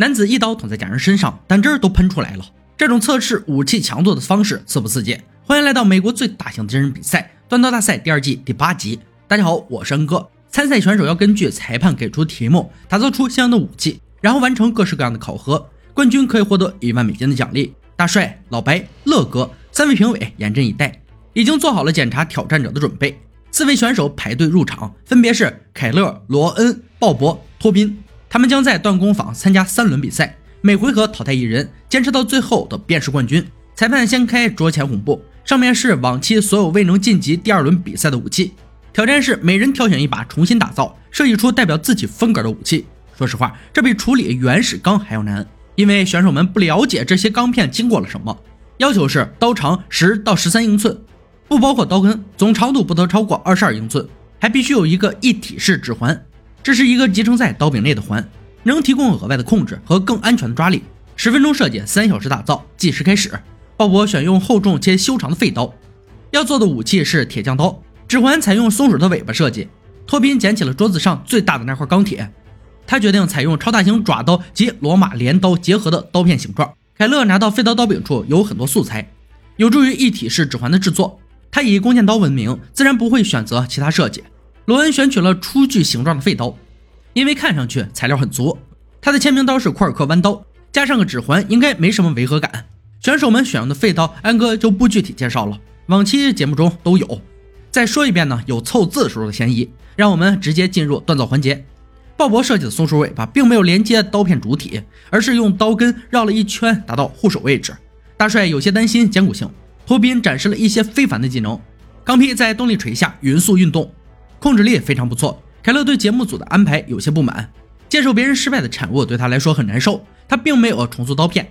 男子一刀捅在假人身上，胆汁都喷出来了。这种测试武器强度的方式刺不刺激？欢迎来到美国最大型的真人比赛——断刀大赛第二季第八集。大家好，我是恩哥。参赛选手要根据裁判给出题目，打造出相应的武器，然后完成各式各样的考核。冠军可以获得一万美金的奖励。大帅、老白、乐哥三位评委严阵以待，已经做好了检查挑战者的准备。四位选手排队入场，分别是凯勒、罗恩、鲍勃、托宾。他们将在锻工坊参加三轮比赛，每回合淘汰一人，坚持到最后的便是冠军。裁判掀开桌前红布，上面是往期所有未能晋级第二轮比赛的武器。挑战是每人挑选一把，重新打造，设计出代表自己风格的武器。说实话，这比处理原始钢还要难，因为选手们不了解这些钢片经过了什么。要求是刀长十到十三英寸。不包括刀根，总长度不得超过二十二英寸，还必须有一个一体式指环，这是一个集成在刀柄内的环，能提供额外的控制和更安全的抓力。十分钟设计，三小时打造，计时开始。鲍勃选用厚重且修长的废刀，要做的武器是铁匠刀，指环采用松鼠的尾巴设计。托宾捡起了桌子上最大的那块钢铁，他决定采用超大型爪刀及罗马镰刀结合的刀片形状。凯勒拿到废刀刀柄处有很多素材，有助于一体式指环的制作。他以弓箭刀闻名，自然不会选择其他设计。罗恩选取了初具形状的废刀，因为看上去材料很足。他的签名刀是库尔克弯刀，加上个指环，应该没什么违和感。选手们选用的废刀，安哥就不具体介绍了，往期节目中都有。再说一遍呢，有凑字数的嫌疑。让我们直接进入锻造环节。鲍勃设计的松鼠尾巴并没有连接刀片主体，而是用刀根绕了一圈，达到护手位置。大帅有些担心坚固性。托宾展示了一些非凡的技能，钢坯在动力锤下匀速运动，控制力也非常不错。凯勒对节目组的安排有些不满，接受别人失败的产物对他来说很难受。他并没有重塑刀片，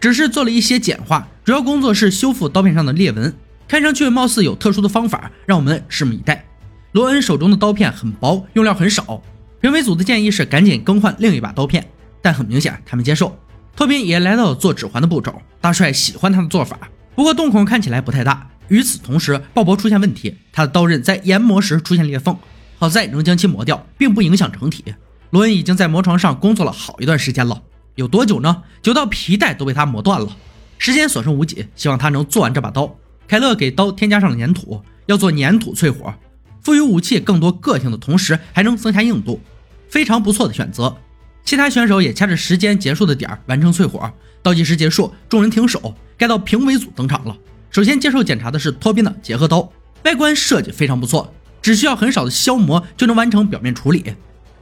只是做了一些简化，主要工作是修复刀片上的裂纹，看上去貌似有特殊的方法，让我们拭目以待。罗恩手中的刀片很薄，用料很少。评委组的建议是赶紧更换另一把刀片，但很明显他们接受。托宾也来到了做指环的步骤，大帅喜欢他的做法。不过洞孔看起来不太大。与此同时，鲍勃出现问题，他的刀刃在研磨时出现裂缝，好在能将其磨掉，并不影响整体。罗恩已经在磨床上工作了好一段时间了，有多久呢？久到皮带都被他磨断了。时间所剩无几，希望他能做完这把刀。凯勒给刀添加上了粘土，要做粘土淬火，赋予武器更多个性的同时，还能增加硬度，非常不错的选择。其他选手也掐着时间结束的点儿完成淬火。倒计时结束，众人停手，该到评委组登场了。首先接受检查的是托宾的结合刀，外观设计非常不错，只需要很少的消磨就能完成表面处理。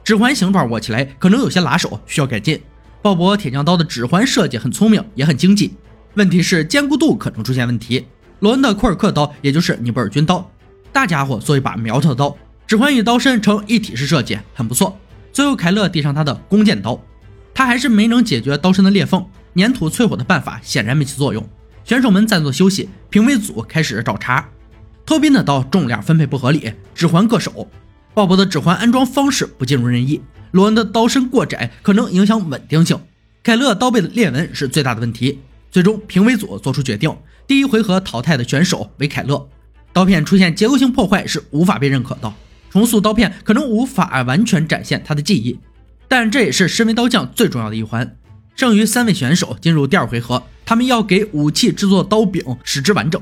指环形状握起来可能有些拉手，需要改进。鲍勃铁匠刀的指环设计很聪明，也很经济，问题是坚固度可能出现问题。罗恩的库尔克刀，也就是尼泊尔军刀，大家伙做一把苗条的刀，指环与刀身成一体式设计，很不错。最后凯勒递上他的弓箭刀，他还是没能解决刀身的裂缝。粘土淬火的办法显然没起作用，选手们暂作休息，评委组开始找茬。托宾的刀重量分配不合理，指环硌手；鲍勃的指环安装方式不尽如人意；罗恩的刀身过窄，可能影响稳定性；凯勒刀背的裂纹是最大的问题。最终，评委组做出决定：第一回合淘汰的选手为凯勒。刀片出现结构性破坏是无法被认可的，重塑刀片可能无法完全展现他的技艺，但这也是身为刀匠最重要的一环。剩余三位选手进入第二回合，他们要给武器制作刀柄，使之完整。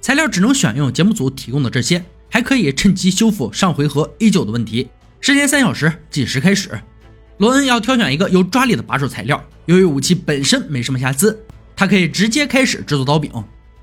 材料只能选用节目组提供的这些，还可以趁机修复上回合依旧的问题。时间三小时，计时开始。罗恩要挑选一个有抓力的把手材料，由于武器本身没什么瑕疵，他可以直接开始制作刀柄。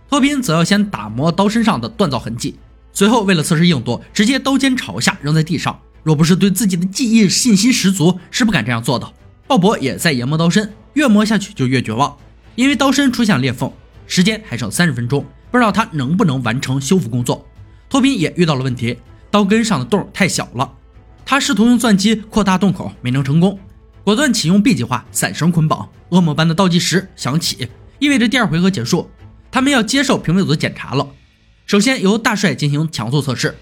托宾则要先打磨刀身上的锻造痕迹，随后为了测试硬度，直接刀尖朝下扔在地上。若不是对自己的技艺信心十足，是不敢这样做的。鲍勃也在研磨刀身。越磨下去就越绝望，因为刀身出现裂缝。时间还剩三十分钟，不知道他能不能完成修复工作。托宾也遇到了问题，刀根上的洞太小了。他试图用钻机扩大洞口，没能成功，果断启用 B 计划，散绳捆绑。恶魔般的倒计时响起，意味着第二回合结束。他们要接受评委组的检查了。首先由大帅进行强度测试，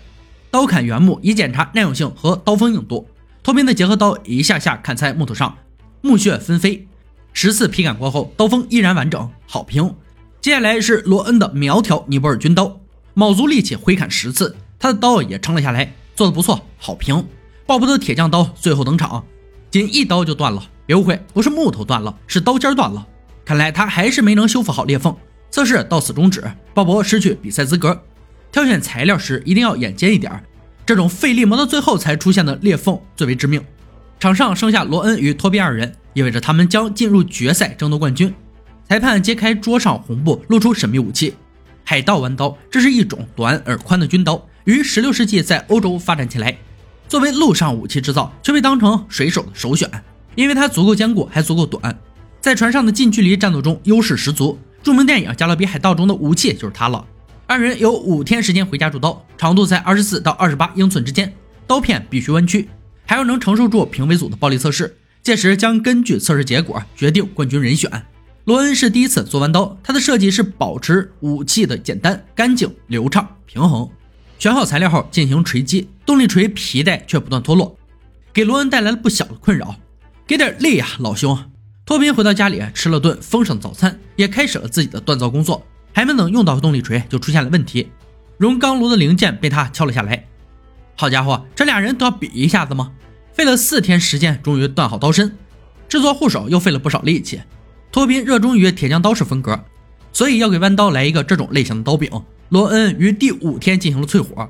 刀砍原木以检查耐用性和刀锋硬度。托宾的结合刀一下下砍在木头上，木屑纷飞。十次劈砍过后，刀锋依然完整，好评。接下来是罗恩的苗条尼泊尔军刀，卯足力气挥砍十次，他的刀也撑了下来，做的不错，好评。鲍勃的铁匠刀最后登场，仅一刀就断了，别误会，不是木头断了，是刀尖断了。看来他还是没能修复好裂缝，测试到此终止，鲍勃失去比赛资格。挑选材料时一定要眼尖一点，这种费力磨到最后才出现的裂缝最为致命。场上剩下罗恩与托宾二人，意味着他们将进入决赛争夺冠军。裁判揭开桌上红布，露出神秘武器——海盗弯刀。这是一种短而宽的军刀，于16世纪在欧洲发展起来。作为陆上武器制造，却被当成水手的首选，因为它足够坚固，还足够短，在船上的近距离战斗中优势十足。著名电影《加勒比海盗》中的武器就是它了。二人有五天时间回家铸刀，长度在二十四到二十八英寸之间，刀片必须弯曲，还要能承受住评委组的暴力测试。届时将根据测试结果决定冠军人选。罗恩是第一次做弯刀，他的设计是保持武器的简单、干净、流畅、平衡。选好材料后进行锤击，动力锤皮带却不断脱落，给罗恩带来了不小的困扰。给点力呀，老兄！托宾回到家里吃了顿丰盛早餐，也开始了自己的锻造工作。还没等用到动力锤，就出现了问题，熔钢炉的零件被他敲了下来。好家伙，这俩人都要比一下子吗？费了四天时间，终于锻好刀身。制作护手又费了不少力气。托宾热衷于铁匠刀式风格，所以要给弯刀来一个这种类型的刀柄。罗恩于第五天进行了淬火，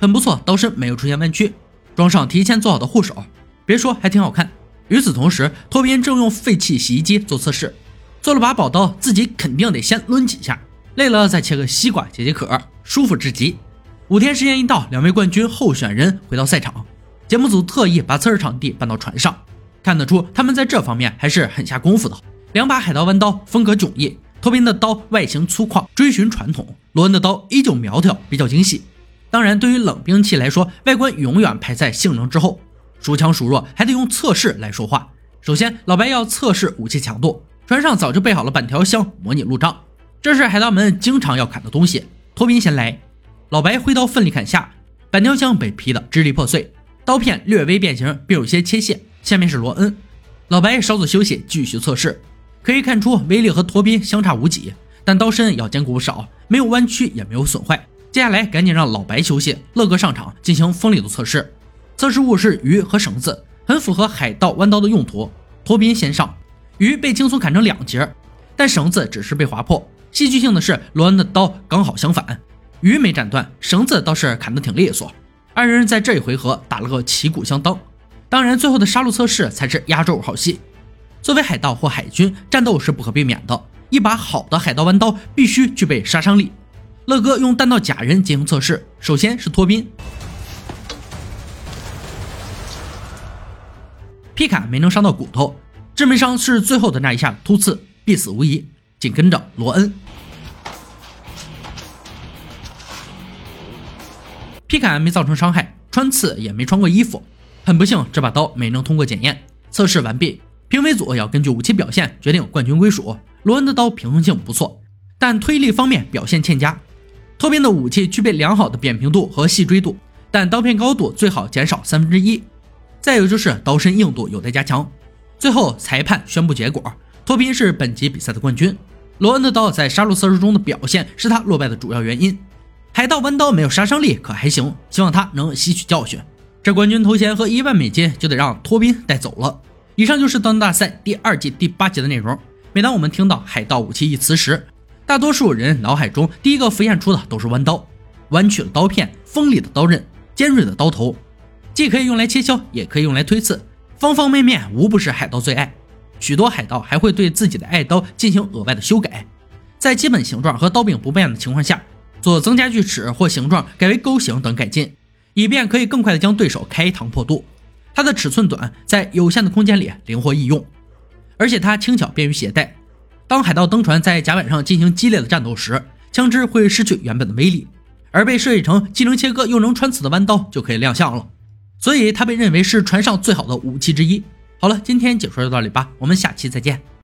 很不错，刀身没有出现弯曲。装上提前做好的护手，别说还挺好看。与此同时，托宾正用废弃洗衣机做测试，做了把宝刀，自己肯定得先抡几下，累了再切个西瓜解解渴，舒服至极。五天时间一到，两位冠军候选人回到赛场，节目组特意把测试场地搬到船上，看得出他们在这方面还是很下功夫的。两把海盗弯刀风格迥异。托宾的刀外形粗犷，追寻传统；罗恩的刀依旧苗条，比较精细。当然，对于冷兵器来说，外观永远排在性能之后。孰强孰弱，还得用测试来说话。首先，老白要测试武器强度，船上早就备好了板条箱，模拟路障。这是海盗们经常要砍的东西。托宾先来，老白挥刀奋力砍下，板条箱被劈得支离破碎，刀片略微变形，并有些切线。下面是罗恩，老白稍作休息，继续测试。可以看出，威力和托宾相差无几，但刀身要坚固不少，没有弯曲，也没有损坏。接下来赶紧让老白休息，乐哥上场进行锋利度测试。测试物是鱼和绳子，很符合海盗弯刀的用途。托宾先上，鱼被轻松砍成两截，但绳子只是被划破。戏剧性的是，罗恩的刀刚好相反，鱼没斩断，绳子倒是砍得挺利索。二人在这一回合打了个旗鼓相当。当然，最后的杀戮测试才是压轴好戏。作为海盗或海军，战斗是不可避免的。一把好的海盗弯刀必须具备杀伤力。乐哥用弹道假人进行测试，首先是托宾，皮卡没能伤到骨头，致命伤是最后的那一下突刺，必死无疑。紧跟着罗恩，劈砍没造成伤害，穿刺也没穿过衣服，很不幸这把刀没能通过检验。测试完毕。评委组要根据武器表现决定冠军归属。罗恩的刀平衡性不错，但推力方面表现欠佳。托宾的武器具备良好的扁平度和细锥度，但刀片高度最好减少三分之一。再有就是刀身硬度有待加强。最后裁判宣布结果：托宾是本集比赛的冠军。罗恩的刀在杀戮测试中的表现是他落败的主要原因。海盗弯刀没有杀伤力，可还行，希望他能吸取教训。这冠军头衔和一万美金就得让托宾带走了。以上就是锻造大赛第二季第八集的内容。每当我们听到“海盗武器”一词时，大多数人脑海中第一个浮现出的都是弯刀，弯曲的刀片、锋利的刀刃、尖锐的刀头，既可以用来切削，也可以用来推刺，方方面面无不是海盗最爱。许多海盗还会对自己的爱刀进行额外的修改，在基本形状和刀柄不变的情况下，做增加锯齿或形状改为钩形等改进，以便可以更快的将对手开膛破肚。它的尺寸短，在有限的空间里灵活易用，而且它轻巧便于携带。当海盗登船在甲板上进行激烈的战斗时，枪支会失去原本的威力，而被设计成既能切割又能穿刺的弯刀就可以亮相了。所以它被认为是船上最好的武器之一。好了，今天解说就到这里吧，我们下期再见。